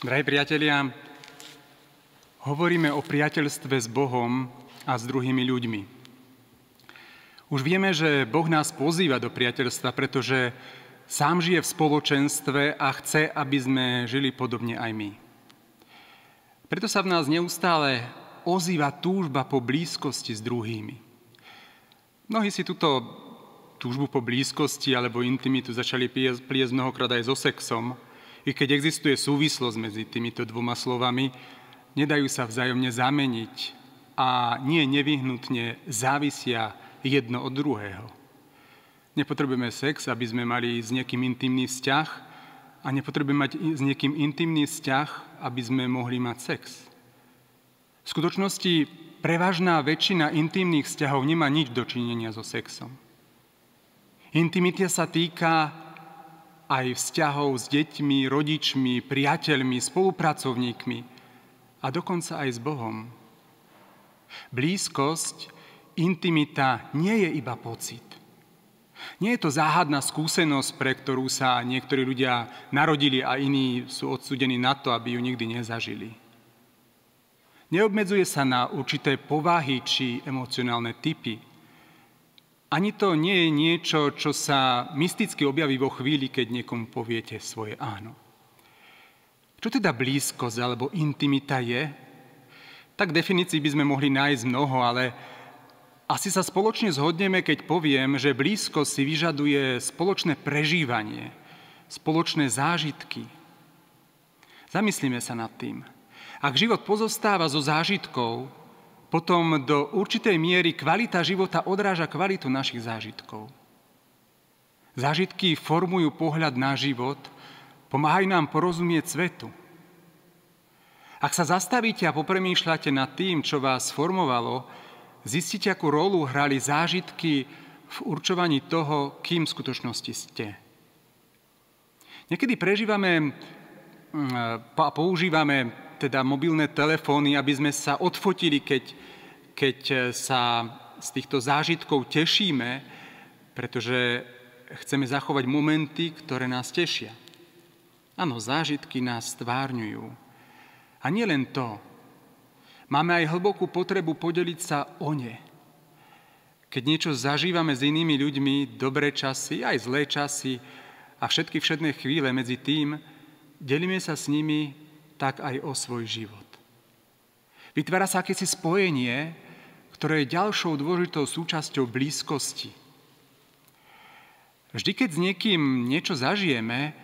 Drahí priatelia, hovoríme o priateľstve s Bohom a s druhými ľuďmi. Už vieme, že Boh nás pozýva do priateľstva, pretože sám žije v spoločenstve a chce, aby sme žili podobne aj my. Preto sa v nás neustále ozýva túžba po blízkosti s druhými. Mnohí si túto túžbu po blízkosti alebo intimitu začali pliesť mnohokrát aj so sexom, i keď existuje súvislosť medzi týmito dvoma slovami, nedajú sa vzájomne zameniť a nie nevyhnutne závisia jedno od druhého. Nepotrebujeme sex, aby sme mali s niekým intimný vzťah a nepotrebujeme mať s niekým intimný vzťah, aby sme mohli mať sex. V skutočnosti prevažná väčšina intimných vzťahov nemá nič dočinenia so sexom. Intimita sa týka aj vzťahov s deťmi, rodičmi, priateľmi, spolupracovníkmi a dokonca aj s Bohom. Blízkosť, intimita nie je iba pocit. Nie je to záhadná skúsenosť, pre ktorú sa niektorí ľudia narodili a iní sú odsudení na to, aby ju nikdy nezažili. Neobmedzuje sa na určité povahy či emocionálne typy, ani to nie je niečo, čo sa mysticky objaví vo chvíli, keď niekomu poviete svoje áno. Čo teda blízkosť alebo intimita je? Tak definícií by sme mohli nájsť mnoho, ale asi sa spoločne zhodneme, keď poviem, že blízkosť si vyžaduje spoločné prežívanie, spoločné zážitky. Zamyslíme sa nad tým. Ak život pozostáva zo zážitkov, potom do určitej miery kvalita života odráža kvalitu našich zážitkov. Zážitky formujú pohľad na život, pomáhajú nám porozumieť svetu. Ak sa zastavíte a popremýšľate nad tým, čo vás formovalo, zistíte, akú rolu hrali zážitky v určovaní toho, kým v skutočnosti ste. Niekedy prežívame mm, a používame teda mobilné telefóny, aby sme sa odfotili, keď, keď e, sa z týchto zážitkov tešíme, pretože chceme zachovať momenty, ktoré nás tešia. Áno, zážitky nás stvárňujú. A nie len to. Máme aj hlbokú potrebu podeliť sa o ne. Keď niečo zažívame s inými ľuďmi, dobré časy, aj zlé časy a všetky všedné chvíle medzi tým, delíme sa s nimi tak aj o svoj život. Vytvára sa akési spojenie, ktoré je ďalšou dôležitou súčasťou blízkosti. Vždy, keď s niekým niečo zažijeme,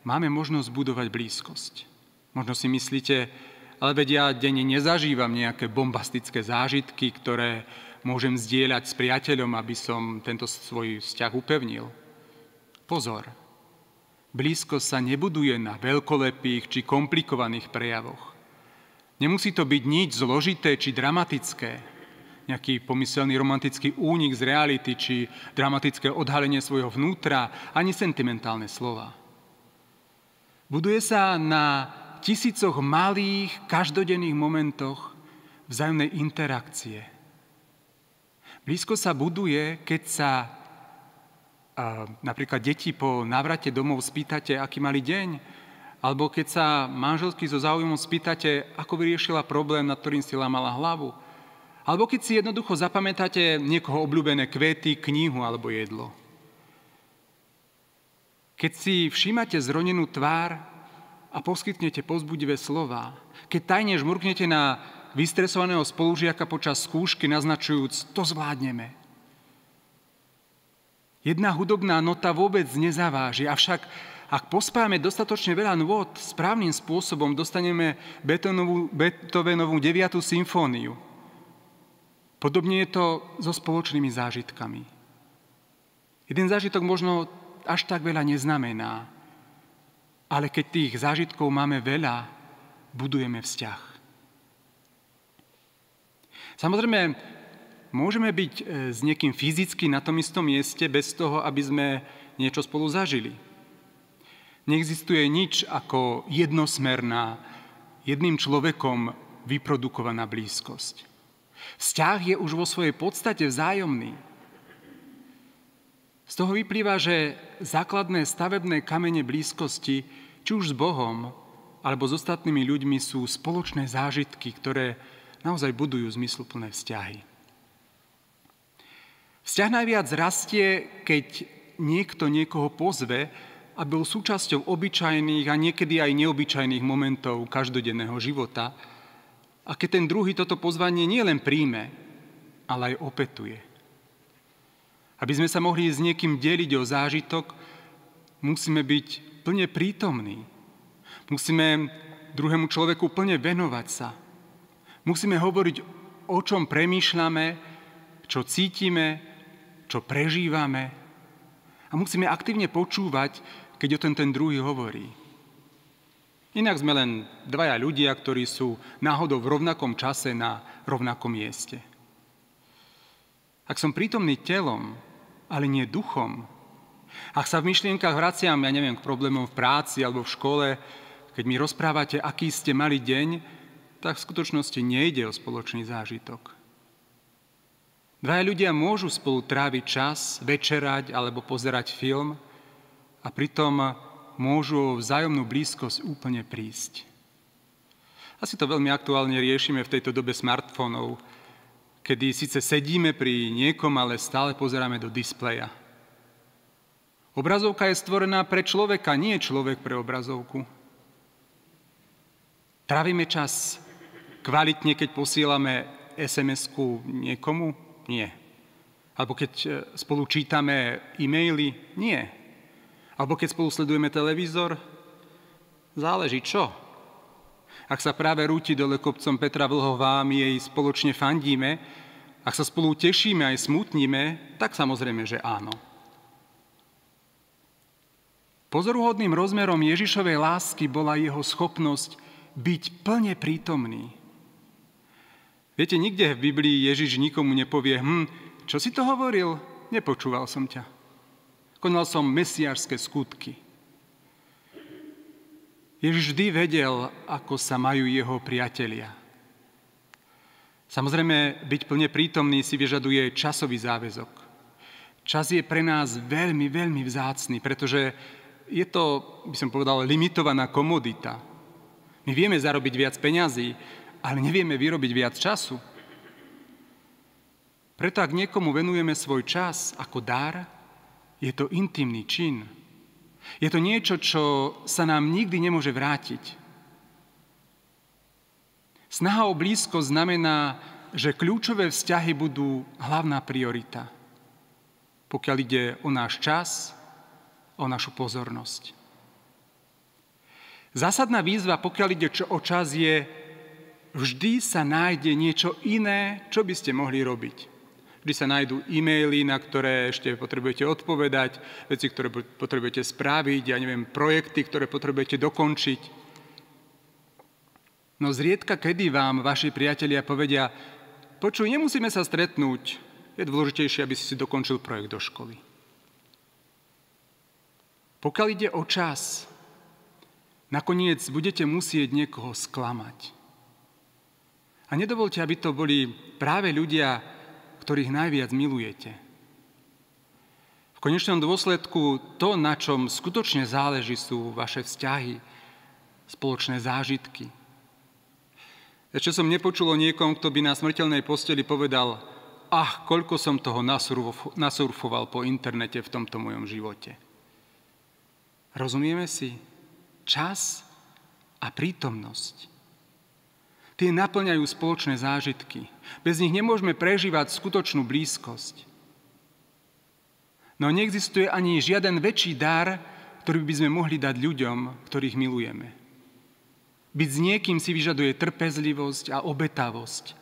máme možnosť budovať blízkosť. Možno si myslíte, ale veď ja denne nezažívam nejaké bombastické zážitky, ktoré môžem zdieľať s priateľom, aby som tento svoj vzťah upevnil. Pozor, Blízkosť sa nebuduje na veľkolepých či komplikovaných prejavoch. Nemusí to byť nič zložité či dramatické, nejaký pomyselný romantický únik z reality či dramatické odhalenie svojho vnútra, ani sentimentálne slova. Buduje sa na tisícoch malých, každodenných momentoch vzájomnej interakcie. Blízko sa buduje, keď sa napríklad deti po návrate domov spýtate, aký mali deň, alebo keď sa manželsky so záujmom spýtate, ako vyriešila problém, nad ktorým si lámala hlavu. Alebo keď si jednoducho zapamätáte niekoho obľúbené kvety, knihu alebo jedlo. Keď si všímate zronenú tvár a poskytnete pozbudivé slova, keď tajne žmurknete na vystresovaného spolužiaka počas skúšky, naznačujúc, to zvládneme, Jedna hudobná nota vôbec nezaváži, avšak ak pospáme dostatočne veľa nôd, správnym spôsobom dostaneme Beethovenovú 9. symfóniu. Podobne je to so spoločnými zážitkami. Jeden zážitok možno až tak veľa neznamená, ale keď tých zážitkov máme veľa, budujeme vzťah. Samozrejme, Môžeme byť e, s niekým fyzicky na tom istom mieste bez toho, aby sme niečo spolu zažili. Neexistuje nič ako jednosmerná, jedným človekom vyprodukovaná blízkosť. Vzťah je už vo svojej podstate vzájomný. Z toho vyplýva, že základné stavebné kamene blízkosti, či už s Bohom, alebo s ostatnými ľuďmi sú spoločné zážitky, ktoré naozaj budujú zmysluplné vzťahy. Vzťah najviac rastie, keď niekto niekoho pozve, a bol súčasťou obyčajných a niekedy aj neobyčajných momentov každodenného života. A keď ten druhý toto pozvanie nielen príjme, ale aj opetuje. Aby sme sa mohli s niekým deliť o zážitok, musíme byť plne prítomní. Musíme druhému človeku plne venovať sa. Musíme hovoriť, o čom premýšľame, čo cítime, čo prežívame. A musíme aktívne počúvať, keď o ten ten druhý hovorí. Inak sme len dvaja ľudia, ktorí sú náhodou v rovnakom čase na rovnakom mieste. Ak som prítomný telom, ale nie duchom, ak sa v myšlienkach vraciam, ja neviem, k problémom v práci alebo v škole, keď mi rozprávate, aký ste mali deň, tak v skutočnosti nejde o spoločný zážitok. Dvaja ľudia môžu spolu tráviť čas, večerať alebo pozerať film – a pritom môžu vzájomnú blízkosť úplne prísť. Asi to veľmi aktuálne riešime v tejto dobe smartfónov, kedy síce sedíme pri niekom, ale stále pozeráme do displeja. Obrazovka je stvorená pre človeka, nie človek pre obrazovku. Trávime čas kvalitne, keď posielame SMS-ku niekomu? Nie. Alebo keď e, spolu čítame e-maily? Nie. Alebo keď spolu sledujeme televízor, záleží čo. Ak sa práve rúti dole kopcom Petra Vlhová, my jej spoločne fandíme, ak sa spolu tešíme aj smutníme, tak samozrejme, že áno. Pozoruhodným rozmerom Ježišovej lásky bola jeho schopnosť byť plne prítomný. Viete, nikde v Biblii Ježiš nikomu nepovie, hm, čo si to hovoril? Nepočúval som ťa. Konal som mesiarské skutky. Ježiš vždy vedel, ako sa majú jeho priatelia. Samozrejme, byť plne prítomný si vyžaduje časový záväzok. Čas je pre nás veľmi, veľmi vzácný, pretože je to, by som povedal, limitovaná komodita. My vieme zarobiť viac peňazí, ale nevieme vyrobiť viac času. Preto ak niekomu venujeme svoj čas ako dar, je to intimný čin. Je to niečo, čo sa nám nikdy nemôže vrátiť. Snaha o blízko znamená, že kľúčové vzťahy budú hlavná priorita, pokiaľ ide o náš čas, o našu pozornosť. Zásadná výzva, pokiaľ ide o čas, je vždy sa nájde niečo iné, čo by ste mohli robiť. Vždy sa nájdú e-maily, na ktoré ešte potrebujete odpovedať, veci, ktoré potrebujete spraviť, ja neviem, projekty, ktoré potrebujete dokončiť. No zriedka kedy vám vaši priatelia povedia, počuj, nemusíme sa stretnúť, je dôležitejšie, aby si si dokončil projekt do školy. Pokiaľ ide o čas, nakoniec budete musieť niekoho sklamať. A nedovolte, aby to boli práve ľudia, ktorých najviac milujete. V konečnom dôsledku to, na čom skutočne záleží, sú vaše vzťahy, spoločné zážitky. Ešte som nepočul o niekom, kto by na smrteľnej posteli povedal, ach, koľko som toho nasurfoval po internete v tomto mojom živote. Rozumieme si? Čas a prítomnosť Tie naplňajú spoločné zážitky. Bez nich nemôžeme prežívať skutočnú blízkosť. No neexistuje ani žiaden väčší dar, ktorý by sme mohli dať ľuďom, ktorých milujeme. Byť s niekým si vyžaduje trpezlivosť a obetavosť.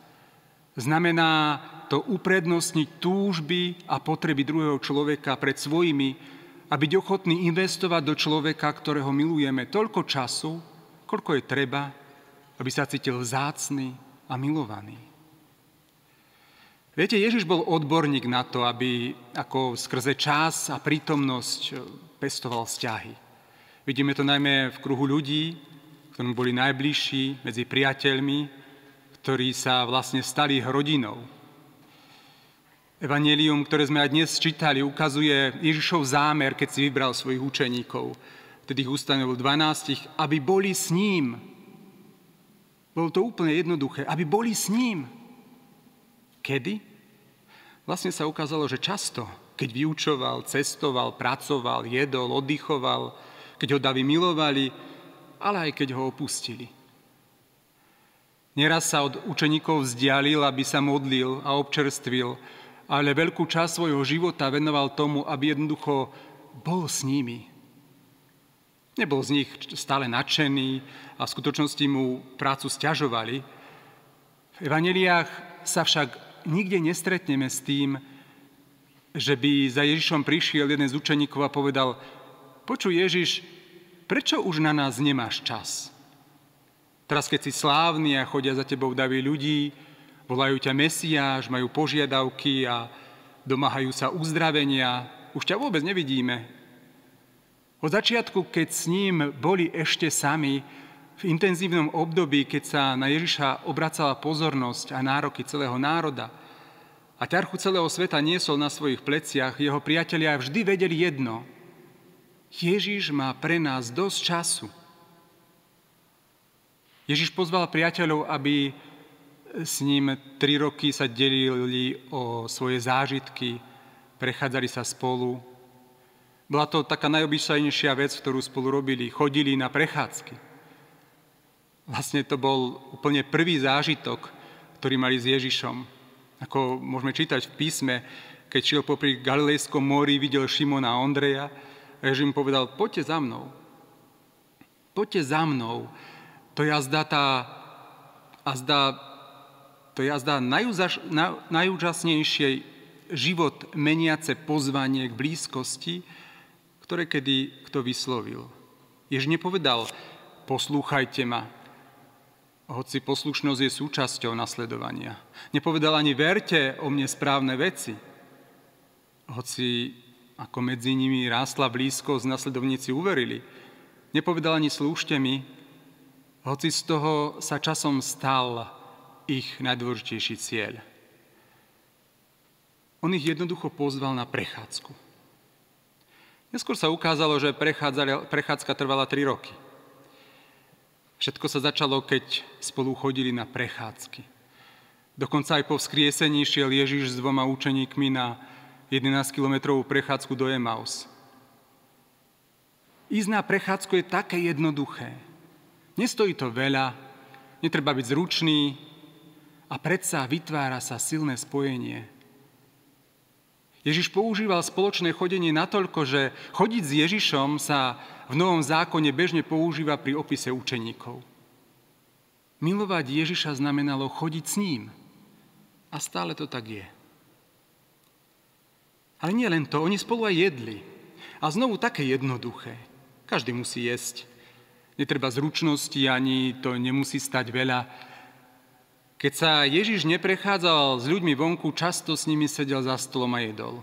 Znamená to uprednostniť túžby a potreby druhého človeka pred svojimi a byť ochotný investovať do človeka, ktorého milujeme toľko času, koľko je treba, aby sa cítil vzácný a milovaný. Viete, Ježiš bol odborník na to, aby ako skrze čas a prítomnosť pestoval vzťahy. Vidíme to najmä v kruhu ľudí, ktorí boli najbližší, medzi priateľmi, ktorí sa vlastne stali rodinou. Evangelium, ktoré sme aj dnes čítali, ukazuje Ježišov zámer, keď si vybral svojich učeníkov. tedy ich ustanovil 12, aby boli s ním. Bolo to úplne jednoduché, aby boli s ním. Kedy? Vlastne sa ukázalo, že často, keď vyučoval, cestoval, pracoval, jedol, oddychoval, keď ho davy milovali, ale aj keď ho opustili. Neraz sa od učeníkov vzdialil, aby sa modlil a občerstvil, ale veľkú časť svojho života venoval tomu, aby jednoducho bol s nimi. Nebol z nich stále nadšený a v skutočnosti mu prácu stiažovali. V evaneliách sa však nikde nestretneme s tým, že by za Ježišom prišiel jeden z učeníkov a povedal, počuj Ježiš, prečo už na nás nemáš čas? Teraz, keď si slávny a chodia za tebou davy ľudí, volajú ťa Mesiáš, majú požiadavky a domáhajú sa uzdravenia, už ťa vôbec nevidíme. Od začiatku, keď s ním boli ešte sami, v intenzívnom období, keď sa na Ježiša obracala pozornosť a nároky celého národa a ťarchu celého sveta niesol na svojich pleciach, jeho priatelia vždy vedeli jedno. Ježiš má pre nás dosť času. Ježiš pozval priateľov, aby s ním tri roky sa delili o svoje zážitky, prechádzali sa spolu. Bola to taká najobyčajnejšia vec, ktorú spolu robili. Chodili na prechádzky. Vlastne to bol úplne prvý zážitok, ktorý mali s Ježišom. Ako môžeme čítať v písme, keď šiel popri Galilejskom mori, videl Šimona a Ondreja a Ježiš mu povedal, poďte za mnou. Poďte za mnou to je azda tá, azda, to je azda najúzaš, na, najúžasnejšie život meniace pozvanie k blízkosti, ktoré kedy kto vyslovil. Jež nepovedal, poslúchajte ma, hoci poslušnosť je súčasťou nasledovania. Nepovedal ani verte o mne správne veci, hoci ako medzi nimi rástla blízkosť, nasledovníci uverili. Nepovedal ani slúžte mi, hoci z toho sa časom stal ich najdôležitejší cieľ. On ich jednoducho pozval na prechádzku. Neskôr sa ukázalo, že prechádzka trvala 3 roky. Všetko sa začalo, keď spolu chodili na prechádzky. Dokonca aj po vzkriesení šiel Ježiš s dvoma učeníkmi na 11-kilometrovú prechádzku do Emaus. Ísť na prechádzku je také jednoduché. Nestojí to veľa, netreba byť zručný a predsa vytvára sa silné spojenie. Ježiš používal spoločné chodenie natoľko, že chodiť s Ježišom sa v Novom zákone bežne používa pri opise učeníkov. Milovať Ježiša znamenalo chodiť s ním. A stále to tak je. Ale nie len to, oni spolu aj jedli. A znovu také jednoduché. Každý musí jesť netreba zručnosti, ani to nemusí stať veľa. Keď sa Ježiš neprechádzal s ľuďmi vonku, často s nimi sedel za stolom a jedol.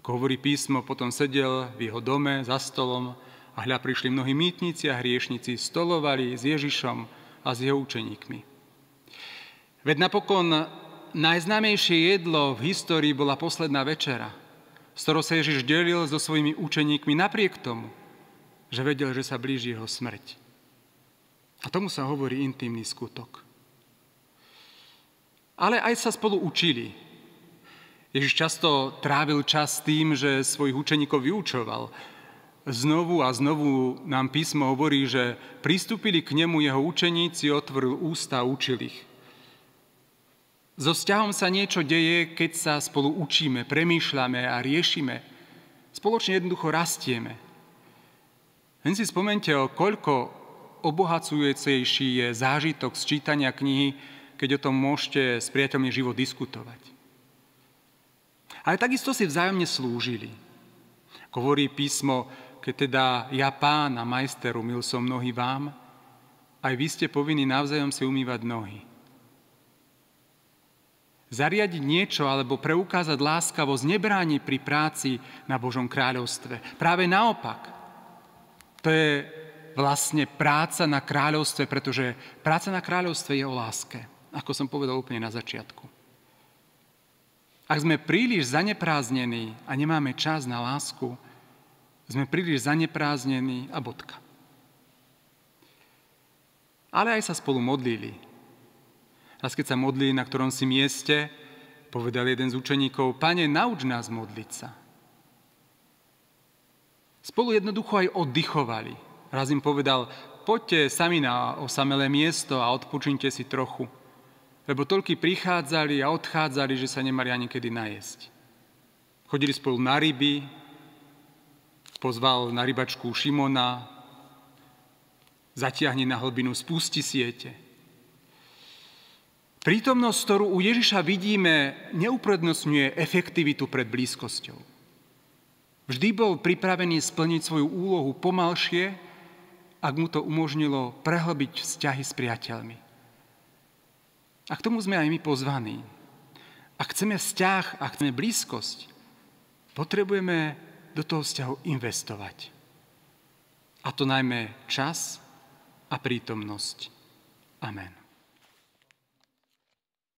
Ako hovorí písmo, potom sedel v jeho dome za stolom a hľa prišli mnohí mýtnici a hriešnici, stolovali s Ježišom a s jeho učeníkmi. Veď napokon najznámejšie jedlo v histórii bola posledná večera, z ktorou sa Ježiš delil so svojimi učeníkmi napriek tomu, že vedel, že sa blíži jeho smrť. A tomu sa hovorí intimný skutok. Ale aj sa spolu učili. Ježiš často trávil čas tým, že svojich učeníkov vyučoval. Znovu a znovu nám písmo hovorí, že pristúpili k nemu jeho učeníci, otvoril ústa a učil ich. So vzťahom sa niečo deje, keď sa spolu učíme, premýšľame a riešime. Spoločne jednoducho rastieme. Len si spomente, o koľko obohacujúcejší je zážitok z čítania knihy, keď o tom môžete s priateľmi živo diskutovať. Ale takisto si vzájomne slúžili. Hovorí písmo, keď teda ja pán a majster umil som nohy vám, aj vy ste povinni navzájom si umývať nohy. Zariadiť niečo alebo preukázať láskavosť nebráni pri práci na Božom kráľovstve. Práve naopak – to je vlastne práca na kráľovstve, pretože práca na kráľovstve je o láske, ako som povedal úplne na začiatku. Ak sme príliš zanepráznení a nemáme čas na lásku, Sme príliš zanepráznení a bodka. Ale aj sa spolu modlili. Raz keď sa modlili na ktorom si mieste, povedal jeden z učeníkov, pane, nauč nás modliť sa. Spolu jednoducho aj oddychovali. Raz im povedal, poďte sami na osamelé miesto a odpočinte si trochu. Lebo toľky prichádzali a odchádzali, že sa nemali ani kedy najesť. Chodili spolu na ryby, pozval na rybačku Šimona, zatiahne na hlbinu, spusti siete. Prítomnosť, ktorú u Ježiša vidíme, neuprednostňuje efektivitu pred blízkosťou. Vždy bol pripravený splniť svoju úlohu pomalšie, ak mu to umožnilo prehlbiť vzťahy s priateľmi. A k tomu sme aj my pozvaní. Ak chceme vzťah, ak chceme blízkosť, potrebujeme do toho vzťahu investovať. A to najmä čas a prítomnosť. Amen.